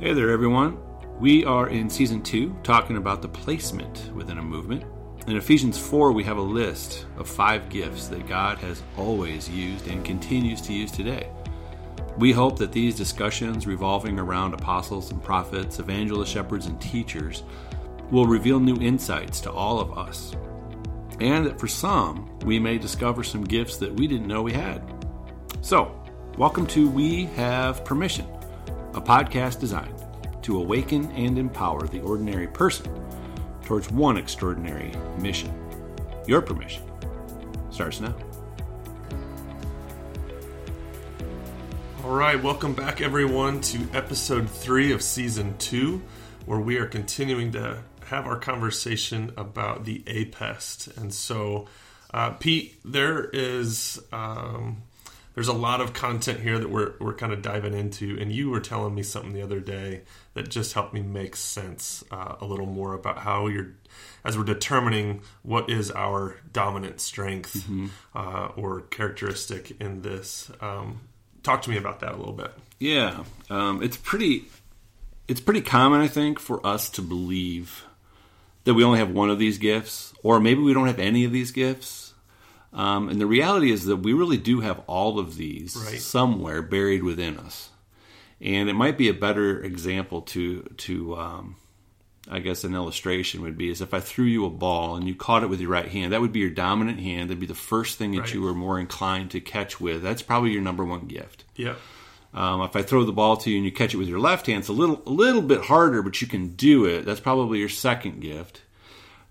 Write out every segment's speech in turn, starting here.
Hey there, everyone. We are in season two talking about the placement within a movement. In Ephesians 4, we have a list of five gifts that God has always used and continues to use today. We hope that these discussions revolving around apostles and prophets, evangelists, shepherds, and teachers will reveal new insights to all of us. And that for some, we may discover some gifts that we didn't know we had. So, welcome to We Have Permission, a podcast designed to awaken and empower the ordinary person towards one extraordinary mission. Your permission starts now. All right, welcome back, everyone, to episode three of season two, where we are continuing to have our conversation about the APEST. And so, uh, Pete, there is um, there's a lot of content here that we're we're kind of diving into, and you were telling me something the other day that just helped me make sense uh, a little more about how you're as we're determining what is our dominant strength mm-hmm. uh, or characteristic in this. Um, talk to me about that a little bit. Yeah, um, it's pretty. It's pretty common, I think, for us to believe that we only have one of these gifts, or maybe we don't have any of these gifts. Um, and the reality is that we really do have all of these right. somewhere buried within us. And it might be a better example to to um, I guess an illustration would be is if I threw you a ball and you caught it with your right hand, that would be your dominant hand. That'd be the first thing that right. you were more inclined to catch with. That's probably your number one gift. Yeah. Um, if I throw the ball to you and you catch it with your left hand, it's a little a little bit harder, but you can do it. That's probably your second gift,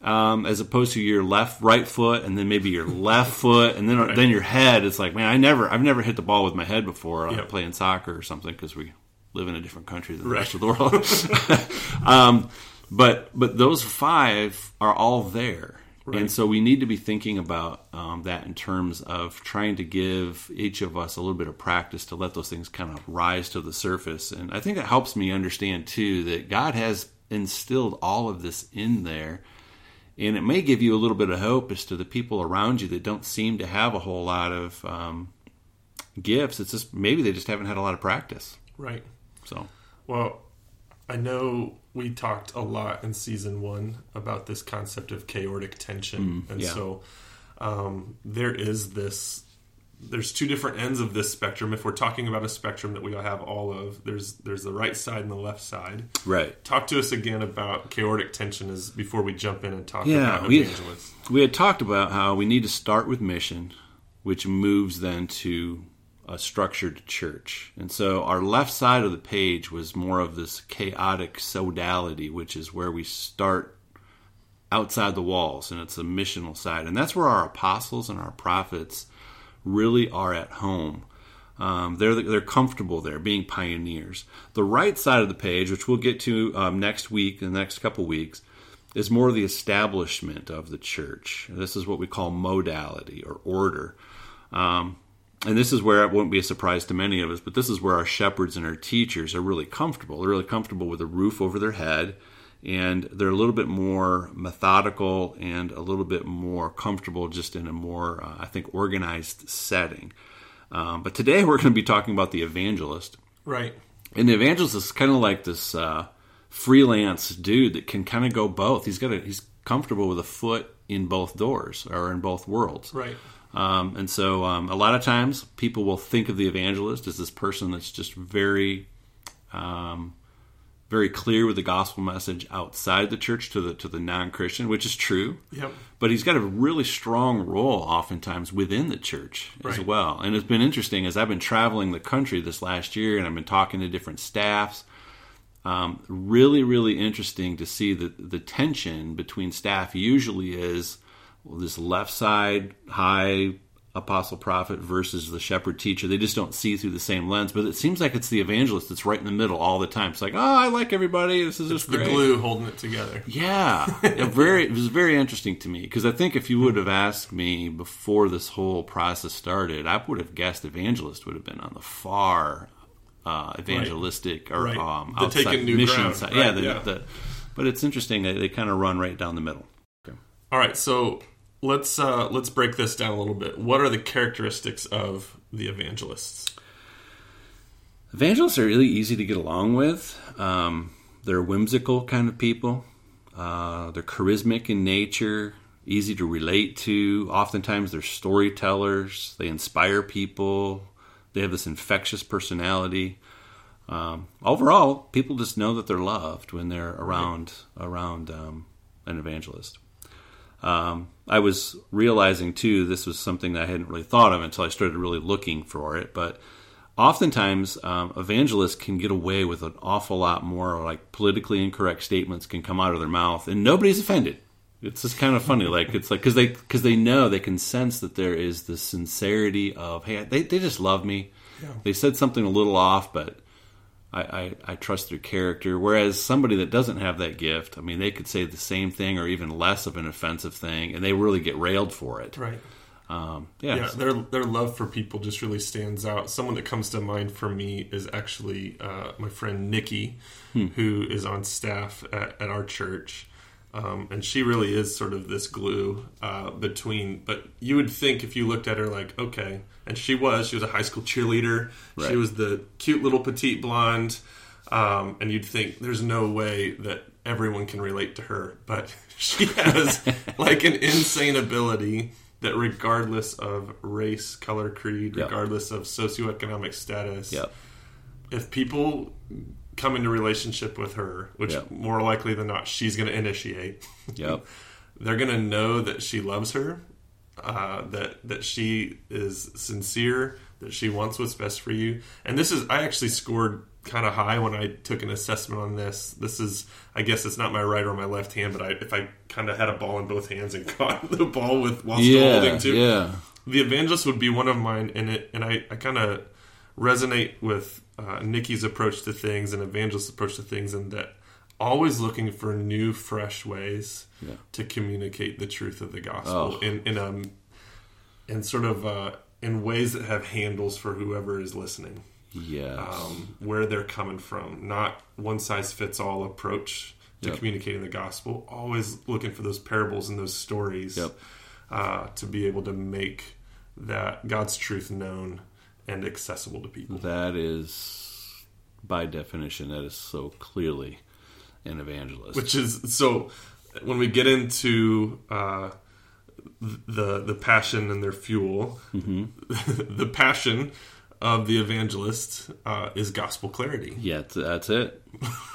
um, as opposed to your left right foot and then maybe your left foot and then right. then your head. It's like man, I never I've never hit the ball with my head before yep. playing soccer or something because we live in a different country than the right. rest of the world. um, but but those five are all there. Right. And so we need to be thinking about um, that in terms of trying to give each of us a little bit of practice to let those things kind of rise to the surface. And I think that helps me understand too that God has instilled all of this in there. And it may give you a little bit of hope as to the people around you that don't seem to have a whole lot of um, gifts. It's just maybe they just haven't had a lot of practice. Right. So, well, I know we talked a lot in season one about this concept of chaotic tension, mm, and yeah. so um, there is this. There's two different ends of this spectrum. If we're talking about a spectrum that we all have all of, there's there's the right side and the left side. Right. Talk to us again about chaotic tension as before we jump in and talk yeah, about evangelists. We, we had talked about how we need to start with mission, which moves then to a structured church. And so our left side of the page was more of this chaotic sodality, which is where we start outside the walls, and it's a missional side. And that's where our apostles and our prophets really are at home. Um, they're they're comfortable there, being pioneers. The right side of the page, which we'll get to um, next week, the next couple weeks, is more the establishment of the church. This is what we call modality or order. Um, and this is where it won't be a surprise to many of us, but this is where our shepherds and our teachers are really comfortable. They're really comfortable with a roof over their head, and they're a little bit more methodical and a little bit more comfortable just in a more, uh, I think, organized setting. Um, but today we're going to be talking about the evangelist. Right. And the evangelist is kind of like this uh, freelance dude that can kind of go both. He's got a, he's comfortable with a foot in both doors or in both worlds. Right. Um, and so um, a lot of times people will think of the evangelist as this person that's just very, um, very clear with the gospel message outside the church to the to the non-Christian, which is true. Yep. But he's got a really strong role oftentimes within the church right. as well. And it's been interesting as I've been traveling the country this last year and I've been talking to different staffs. Um, really, really interesting to see the the tension between staff usually is this left side high apostle prophet versus the shepherd teacher they just don't see through the same lens but it seems like it's the evangelist that's right in the middle all the time it's like oh i like everybody this is just the glue holding it together yeah it very it was very interesting to me because i think if you would have asked me before this whole process started i would have guessed evangelist would have been on the far uh, evangelistic right. or right. um, outside mission ground, side right? yeah, the, yeah. The, but it's interesting that they kind of run right down the middle okay. all right so let's uh, let's break this down a little bit. What are the characteristics of the evangelists? Evangelists are really easy to get along with. Um, they're whimsical kind of people. Uh, they're charismatic in nature, easy to relate to. Oftentimes, they're storytellers. They inspire people. They have this infectious personality. Um, overall, people just know that they're loved when they're around around um, an evangelist. Um, I was realizing too, this was something that I hadn't really thought of until I started really looking for it. But oftentimes, um, evangelists can get away with an awful lot more, like politically incorrect statements can come out of their mouth, and nobody's offended. It's just kind of funny, like it's like because they because they know they can sense that there is the sincerity of hey, they they just love me. Yeah. They said something a little off, but I, I, I, trust their character. Whereas somebody that doesn't have that gift, I mean, they could say the same thing or even less of an offensive thing, and they really get railed for it. Right. Um, yeah. yeah. Their their love for people just really stands out. Someone that comes to mind for me is actually uh, my friend Nikki, hmm. who is on staff at, at our church. Um, and she really is sort of this glue uh, between. But you would think if you looked at her like, okay, and she was, she was a high school cheerleader. Right. She was the cute little petite blonde, um, and you'd think there's no way that everyone can relate to her, but she has like an insane ability that, regardless of race, color, creed, yep. regardless of socioeconomic status, yep. if people come into relationship with her, which yep. more likely than not she's going to initiate. Yep. they're going to know that she loves her, uh, that that she is sincere, that she wants what's best for you. And this is I actually scored kind of high when I took an assessment on this. This is I guess it's not my right or my left hand, but I, if I kind of had a ball in both hands and caught the ball with while yeah, still holding to, yeah. the evangelist would be one of mine, and it and I I kind of resonate with uh, Nikki's approach to things and evangelist's approach to things, and that always looking for new, fresh ways yeah. to communicate the truth of the gospel oh. in in um in sort of uh, in ways that have handles for whoever is listening. Yeah, Um, where they're coming from, not one size fits all approach to yep. communicating the gospel. Always looking for those parables and those stories yep. uh, to be able to make that God's truth known and accessible to people. That is, by definition, that is so clearly an evangelist. Which is so. When we get into uh, the the passion and their fuel, mm-hmm. the passion of the evangelist uh, is gospel clarity. Yeah, that's it.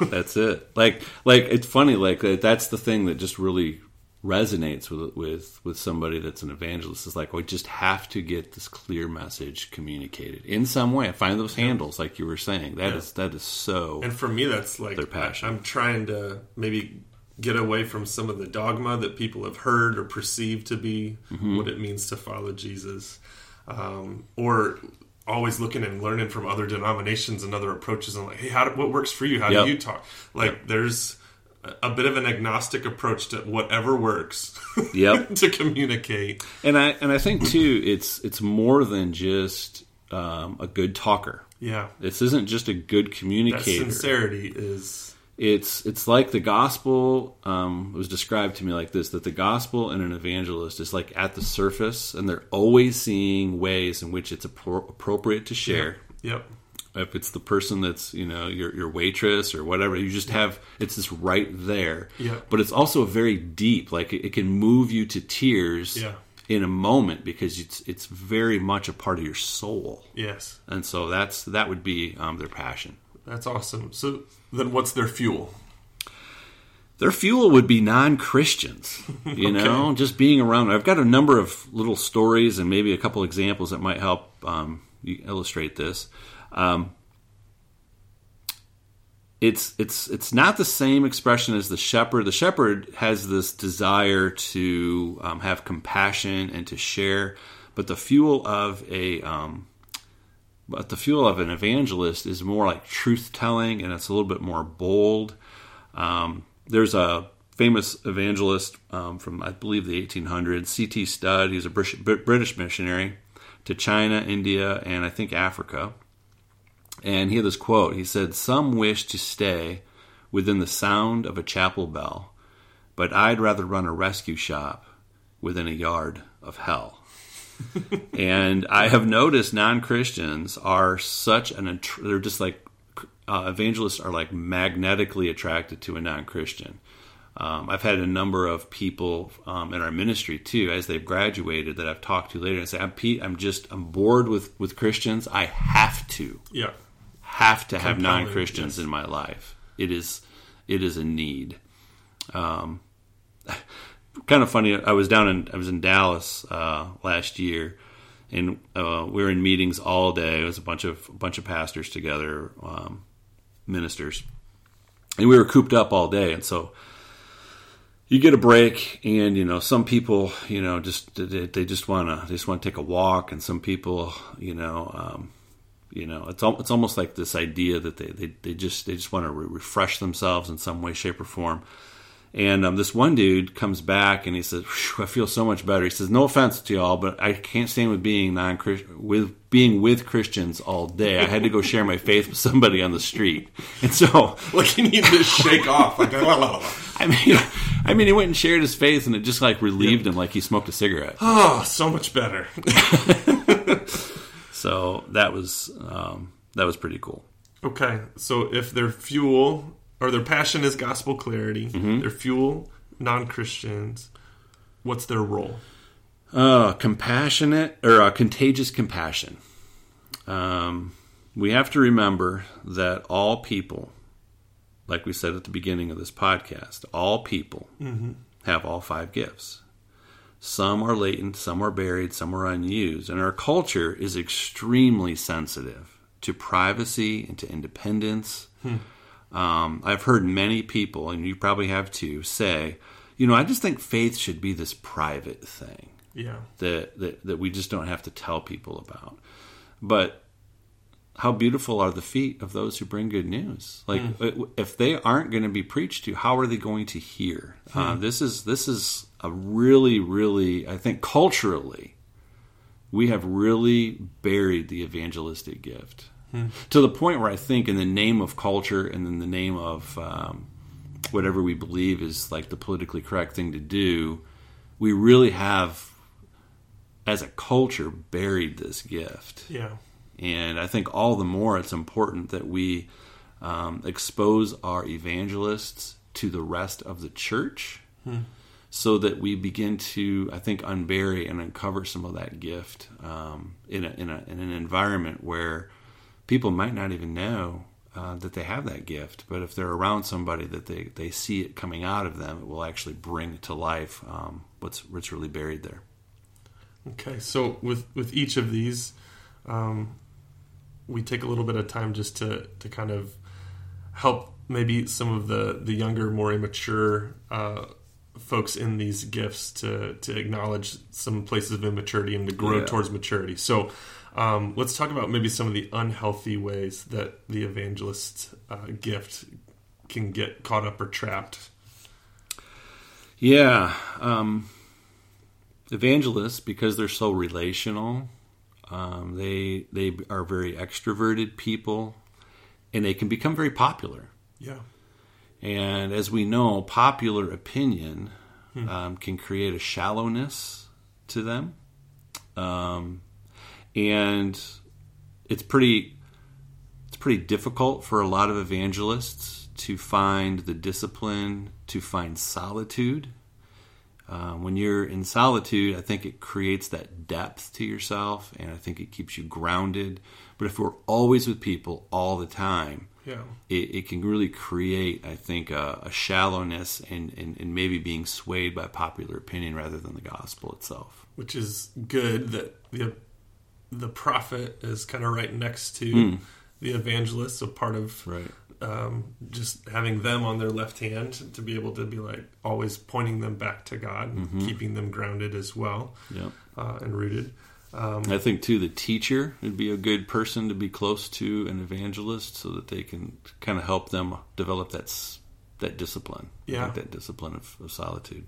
that's it. Like, like it's funny. Like that's the thing that just really resonates with with with somebody that's an evangelist is like we just have to get this clear message communicated in some way. Find those handles, like you were saying. That yeah. is that is so. And for me, that's like their passion. I'm trying to maybe get away from some of the dogma that people have heard or perceived to be mm-hmm. what it means to follow Jesus, um, or always looking and learning from other denominations and other approaches and like, hey, how do, what works for you? How yep. do you talk? Like, yep. there's a bit of an agnostic approach to whatever works. Yep. to communicate. And I and I think too, it's it's more than just um, a good talker. Yeah. This isn't just a good communicator. That sincerity is. It's it's like the gospel um, was described to me like this: that the gospel and an evangelist is like at the surface, and they're always seeing ways in which it's appro- appropriate to share. Yep. yep if it's the person that's you know your your waitress or whatever you just have it's just right there. Yeah. But it's also very deep like it, it can move you to tears yeah. in a moment because it's it's very much a part of your soul. Yes. And so that's that would be um, their passion. That's awesome. So then what's their fuel? Their fuel would be non-christians you okay. know just being around. I've got a number of little stories and maybe a couple examples that might help um, illustrate this um, it's it's it's not the same expression as the shepherd. The shepherd has this desire to um, have compassion and to share, but the fuel of a um, but the fuel of an evangelist is more like truth telling, and it's a little bit more bold. Um, there's a famous evangelist um, from I believe the 1800s, C.T. Studd. He's a British missionary to China, India, and I think Africa and he had this quote. He said, Some wish to stay within the sound of a chapel bell, but I'd rather run a rescue shop within a yard of hell. and I have noticed non Christians are such an they're just like uh, evangelists are like magnetically attracted to a non Christian. Um, I've had a number of people um, in our ministry too, as they've graduated, that I've talked to later and say, "I'm Pete. I'm just I'm bored with with Christians. I have to, yeah, have to have non Christians yes. in my life. It is it is a need." Um, kind of funny. I was down in I was in Dallas uh, last year, and uh, we were in meetings all day. It was a bunch of a bunch of pastors together, um, ministers, and we were cooped up all day. And so you get a break, and you know some people, you know, just they, just want to they just want to take a walk, and some people, you know. Um, you know, it's it's almost like this idea that they, they, they just they just want to re- refresh themselves in some way, shape, or form. And um, this one dude comes back and he says, "I feel so much better." He says, "No offense to y'all, but I can't stand with being non with being with Christians all day. I had to go share my faith with somebody on the street." And so, like you need to shake off. Like, I mean, I mean, he went and shared his faith, and it just like relieved him, like he smoked a cigarette. Oh, so much better. so that was um, that was pretty cool. Okay, so if their fuel or their passion is gospel clarity. Mm-hmm. Their fuel, non Christians. What's their role? Uh, compassionate or uh, contagious compassion. Um, we have to remember that all people, like we said at the beginning of this podcast, all people mm-hmm. have all five gifts. Some are latent, some are buried, some are unused. And our culture is extremely sensitive to privacy and to independence. Hmm. Um, I've heard many people, and you probably have too, say, you know, I just think faith should be this private thing. Yeah. That, that, that we just don't have to tell people about. But how beautiful are the feet of those who bring good news? Like, mm. if they aren't going to be preached to, how are they going to hear? Uh, this is this is a really, really, I think, culturally, we have really buried the evangelistic gift to the point where I think, in the name of culture and in the name of um, whatever we believe is like the politically correct thing to do, we really have, as a culture, buried this gift. Yeah. And I think all the more it's important that we um, expose our evangelists to the rest of the church. Hmm so that we begin to, I think, unbury and uncover some of that gift um, in, a, in, a, in, an environment where people might not even know uh, that they have that gift, but if they're around somebody that they, they see it coming out of them, it will actually bring to life um, what's what's really buried there. Okay, so with with each of these, um, we take a little bit of time just to to kind of help maybe some of the the younger, more immature. Uh, folks in these gifts to to acknowledge some places of immaturity and to grow yeah. towards maturity. So um, let's talk about maybe some of the unhealthy ways that the evangelist uh, gift can get caught up or trapped. Yeah, um, evangelists because they're so relational, um, they they are very extroverted people, and they can become very popular. Yeah, and as we know, popular opinion hmm. Um, can create a shallowness to them. Um, and it's pretty it's pretty difficult for a lot of evangelists to find the discipline to find solitude. Uh, when you're in solitude, I think it creates that depth to yourself, and I think it keeps you grounded. But if we're always with people all the time, yeah, it, it can really create, I think, a, a shallowness and, and, and maybe being swayed by popular opinion rather than the gospel itself. Which is good that the the prophet is kind of right next to mm. the evangelist, so part of right. um, just having them on their left hand to be able to be like always pointing them back to God, mm-hmm. keeping them grounded as well, yeah. uh, and rooted. Um, I think too the teacher would be a good person to be close to an evangelist, so that they can kind of help them develop that that discipline. Yeah, that discipline of, of solitude.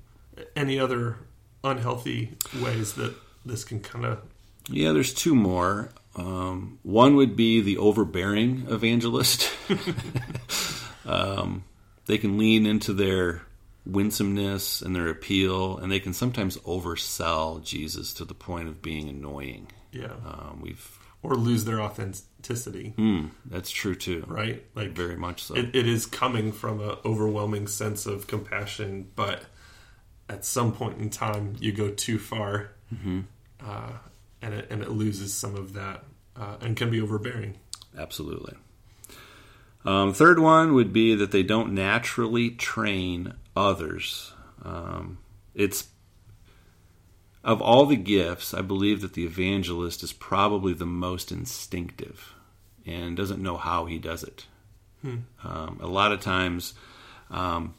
Any other unhealthy ways that this can kind of yeah, there's two more. Um, one would be the overbearing evangelist. um, they can lean into their winsomeness and their appeal, and they can sometimes oversell Jesus to the point of being annoying. Yeah. Um, we've or lose their authenticity, mm, that's true too. right? Like Very much so. it, it is coming from an overwhelming sense of compassion, but at some point in time, you go too far, uh, and it and it loses some of that, uh, and can be overbearing. Absolutely. Um, third one would be that they don't naturally train others. Um, it's of all the gifts, I believe that the evangelist is probably the most instinctive and doesn't know how he does it. Um, a lot of times, um,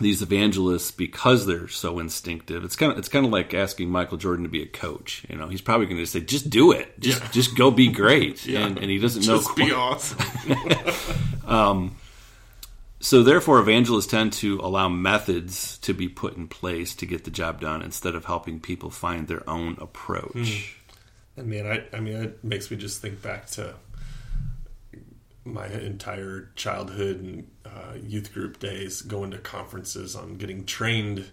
these evangelists, because they're so instinctive, it's kind of it's kind of like asking Michael Jordan to be a coach. You know, he's probably going to say, "Just do it, just Yeah. just go be great," Yeah. and, and he doesn't know. Just be awesome. Um, so therefore, evangelists tend to allow methods to be put in place to get the job done instead of helping people find their own approach. Hmm. And man, I, I mean, it makes me just think back to my entire childhood and uh, youth group days, going to conferences on getting trained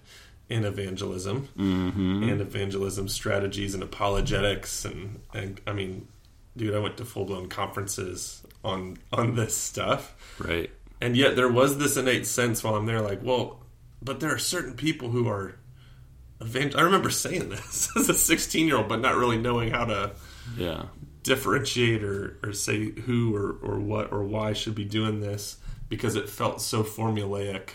in evangelism and evangelism strategies and apologetics, and, and I mean, dude, I went to full blown conferences on on this stuff, Right. and yet there was this innate sense while I'm there, like, well, but there are certain people who are evangel. I remember saying this as a 16 year old, but not really knowing how to Yeah. Differentiate or, or say who or, or what or why should be doing this because it felt so formulaic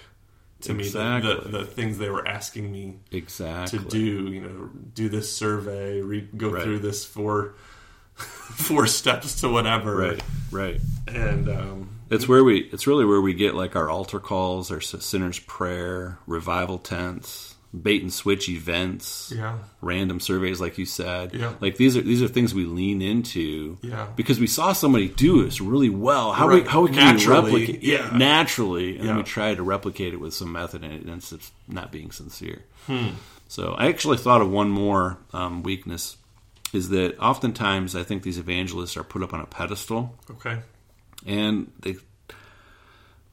to me the, the, the things they were asking me Exactly. to do you know do this survey read, go Right. through this four four steps to whatever Right. Right. and um, It's where we. It's really where we get like our altar calls, our sinner's prayer, revival tents, bait and switch events, yeah random surveys, like you said. Yeah. Like these are these are things we lean into. Yeah. Because we saw somebody do this really well. How Right. we how we can Naturally, replicate? yeah. naturally, and then we try to replicate it with some method, and it ends up not being sincere. Hmm. So I actually thought of one more um, weakness. Is that oftentimes I think these evangelists are put up on a pedestal okay and they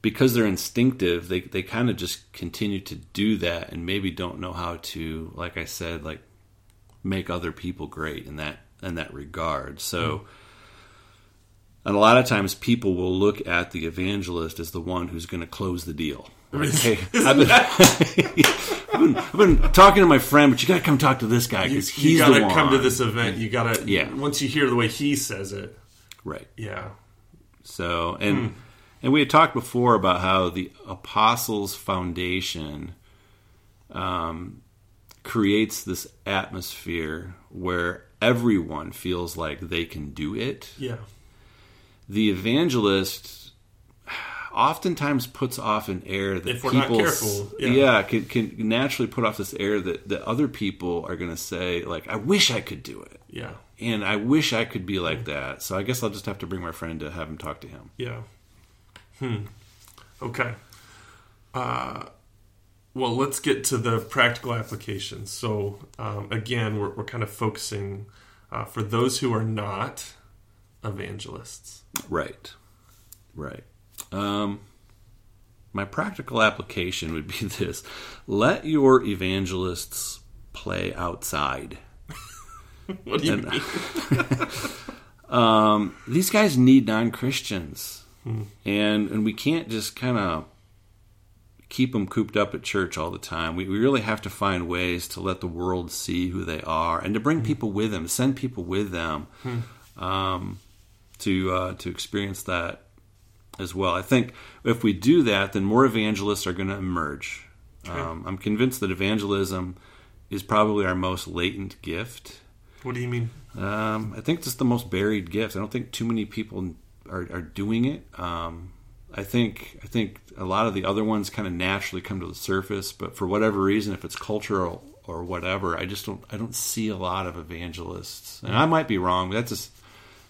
because they're instinctive they, they kind of just continue to do that and maybe don't know how to like i said like make other people great in that in that regard. So hmm. and a lot of times people will look at the evangelist as the one who's going to close the deal. Hey, I've been, I've, been, I've been talking to my friend, but you got to come talk to this guy you, because you he's gotta the one. come to this event. You gotta Yeah. once you hear the way he says it. Right? yeah. So, and hmm. And we had talked before about how the Apostles' Foundation um, creates this atmosphere where everyone feels like they can do it. yeah The evangelist oftentimes puts off an air that If we're not people, careful, yeah. yeah, can, can naturally put off this air that, that other people are going to say, like, I wish I could do it. yeah And I wish I could be like that. So I guess I'll just have to bring my friend to have him talk to him. Yeah. Hmm. Okay. Uh, well, let's get to the practical applications. So, um, again, we're, we're kind of focusing uh, for those who are not evangelists. Right. Right. Um, my practical application would be this let your evangelists play outside. What do you And- mean? Um, these guys need non Christians. And, and we can't just kind of keep them cooped up at church all the time. We, we really have to find ways to let the world see who they are and to bring people with them, send people with them um, to uh, to experience that as well. I think if we do that, then more evangelists are going to emerge. Um, I'm convinced that evangelism is probably our most latent gift. What do you mean? Um, I think it's the most buried gift. I don't think too many people are, are doing it. Um, I think I think a lot of the other ones kind of naturally come to the surface, but for whatever reason, if it's cultural or whatever, I just don't I don't see a lot of evangelists, and I might be wrong. That's just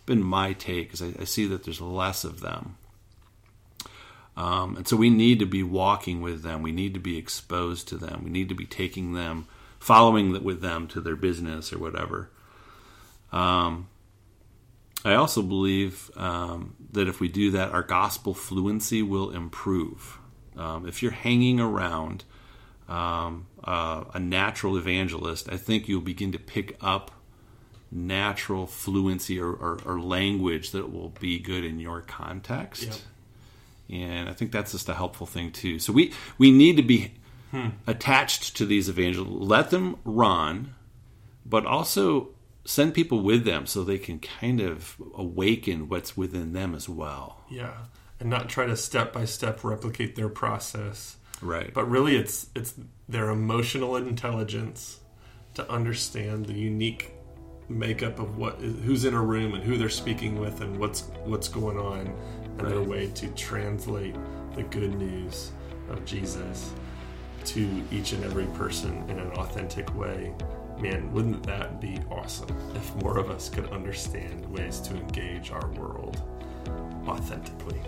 been my take, because I, I see that there's less of them. Um, and so we need to be walking with them. We need to be exposed to them. We need to be taking them, following with them to their business or whatever. Um, I also believe um, that if we do that, our gospel fluency will improve. Um, if you're hanging around um, uh, a natural evangelist, I think you'll begin to pick up natural fluency or, or, or language that will be good in your context. Yep. And I think that's just a helpful thing too. So we we need to be attached to these evangelists. Let them run, but also send people with them so they can kind of awaken what's within them as well. Yeah. And not try to step by step replicate their process. Right. But really it's it's their emotional intelligence to understand the unique makeup of what who's in a room and who they're speaking with and what's what's going on and their way to translate the good news of Jesus to each and every person in an authentic way. Man, wouldn't that be awesome if more of us could understand ways to engage our world authentically?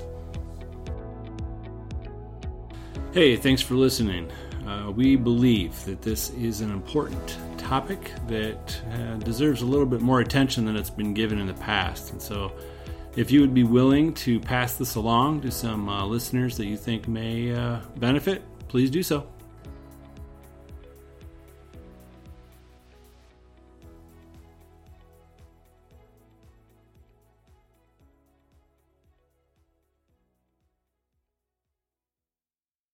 Hey, thanks for listening. Uh, we believe that this is an important topic that uh, deserves a little bit more attention than it's been given in the past. And so, if you would be willing to pass this along to some uh, listeners that you think may uh, benefit, please do so.